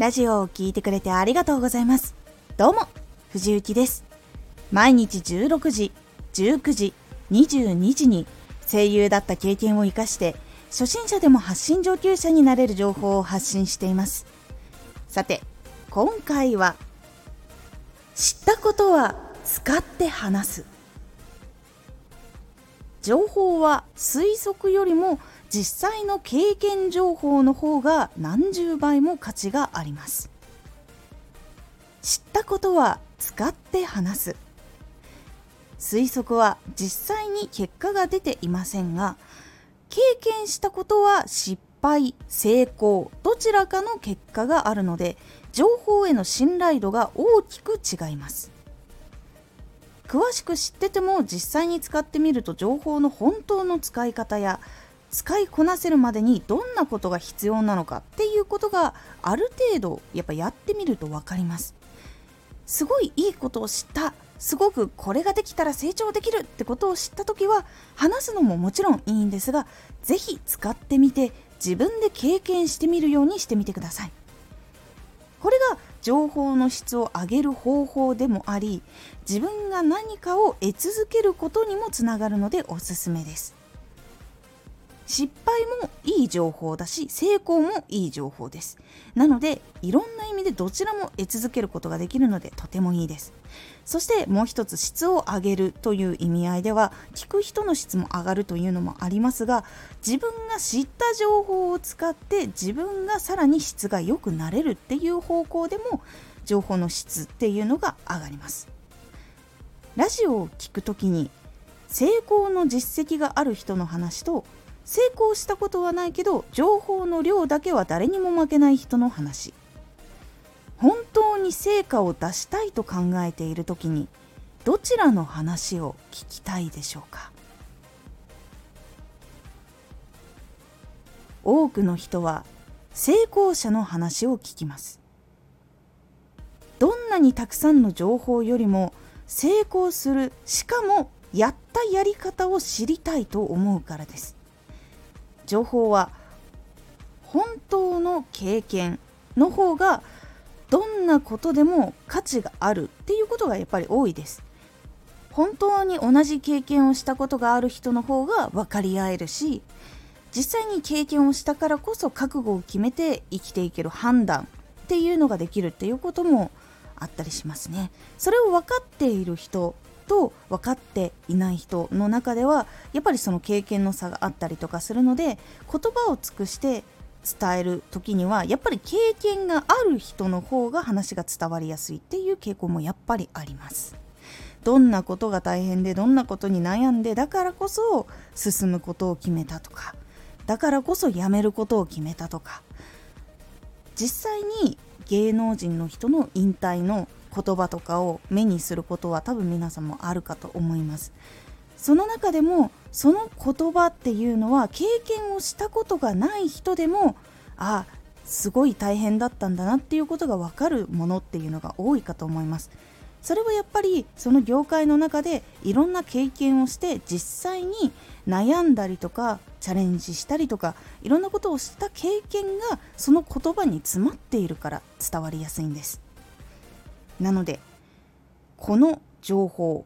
ラジオを聴いてくれてありがとうございます。どうも藤幸です。毎日16時19時22時に声優だった経験を生かして初心者でも発信上級者になれる情報を発信しています。さて今回は知ったことは使って話す。情報は推測よりも実際の経験情報の方が何十倍も価値があります。知ったことは使って話す。推測は実際に結果が出ていませんが経験したことは失敗成功どちらかの結果があるので情報への信頼度が大きく違います。詳しく知ってても実際に使ってみると情報の本当の使い方や使いこなせるまでにどんなことが必要なのかっていうことがある程度やっぱやってみると分かります。すごいいいことを知った。すごくこれができたら成長できるってことを知った時は話すのももちろんいいんですが是非使ってみて自分で経験してみるようにしてみてください。これが情報の質を上げる方法でもあり自分が何かを得続けることにもつながるのでおすすめです。失敗もいい情報だし成功もいい情報です。なのでいろんな意味でどちらも得続けることができるのでとてもいいです。そしてもう一つ質を上げるという意味合いでは聞く人の質も上がるというのもありますが自分が知った情報を使って自分がさらに質が良くなれるっていう方向でも情報の質っていうのが上がります。ラジオを聞くときに成功の実績がある人の話と成功したことはないけど情報の量だけは誰にも負けない人の話。本当に成果を出したいと考えている時にどちらの話を聞きたいでしょうか。多くの人は成功者の話を聞きます。どんなにたくさんの情報よりも成功するしかもやったやり方を知りたいと思うからです。情報は本当の経験の方がどんなことでも価値があるっていうことがやっぱり多いです。本当に同じ経験をしたことがある人の方が分かり合えるし実際に経験をしたからこそ覚悟を決めて生きていける判断っていうのができるっていうこともあったりしますね。それを分かっている人と分かっていない人の中ではやっぱりその経験の差があったりとかするので言葉を尽くして伝える時にはやっぱり経験がある人の方が話が伝わりやすいっていう傾向もやっぱりあります。どんなことが大変でどんなことに悩んでだからこそ進むことを決めたとかだからこそやめることを決めたとか実際に芸能人の人の引退の言葉とかを目にすることは多分皆さんもあるかと思います。その中でもその言葉っていうのは経験をしたことがない人でもあすごい大変だったんだなっていうことが分かるものっていうのが多いかと思います。それはやっぱりその業界の中でいろんな経験をして実際に悩んだりとかチャレンジしたりとかいろんなことをした経験がその言葉に詰まっているから伝わりやすいんです。なのでこの情報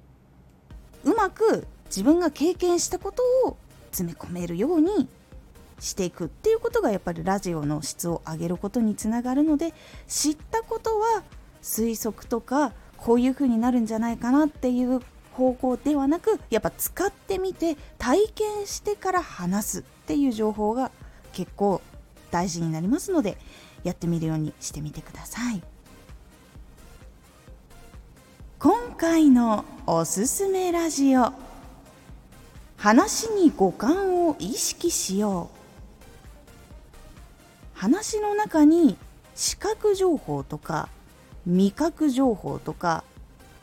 うまく自分が経験したことを詰め込めるようにしていくっていうことがやっぱりラジオの質を上げることにつながるので知ったことは推測とかこういう風になるんじゃないかなっていう方向ではなくやっぱ使ってみて体験してから話すっていう情報が結構大事になりますのでやってみるようにしてみてください。今回のおすすめラジオ話に五感を意識しよう話の中に視覚情報とか味覚情報とか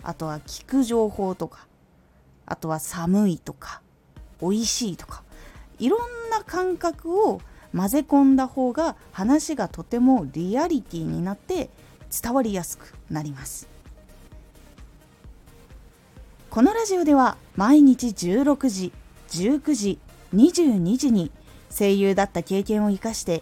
あとは聞く情報とかあとは寒いとか美味しいとかいろんな感覚を混ぜ込んだ方が話がとてもリアリティになって伝わりやすくなります。このラジオでは毎日16時19時22時に声優だった経験を生かして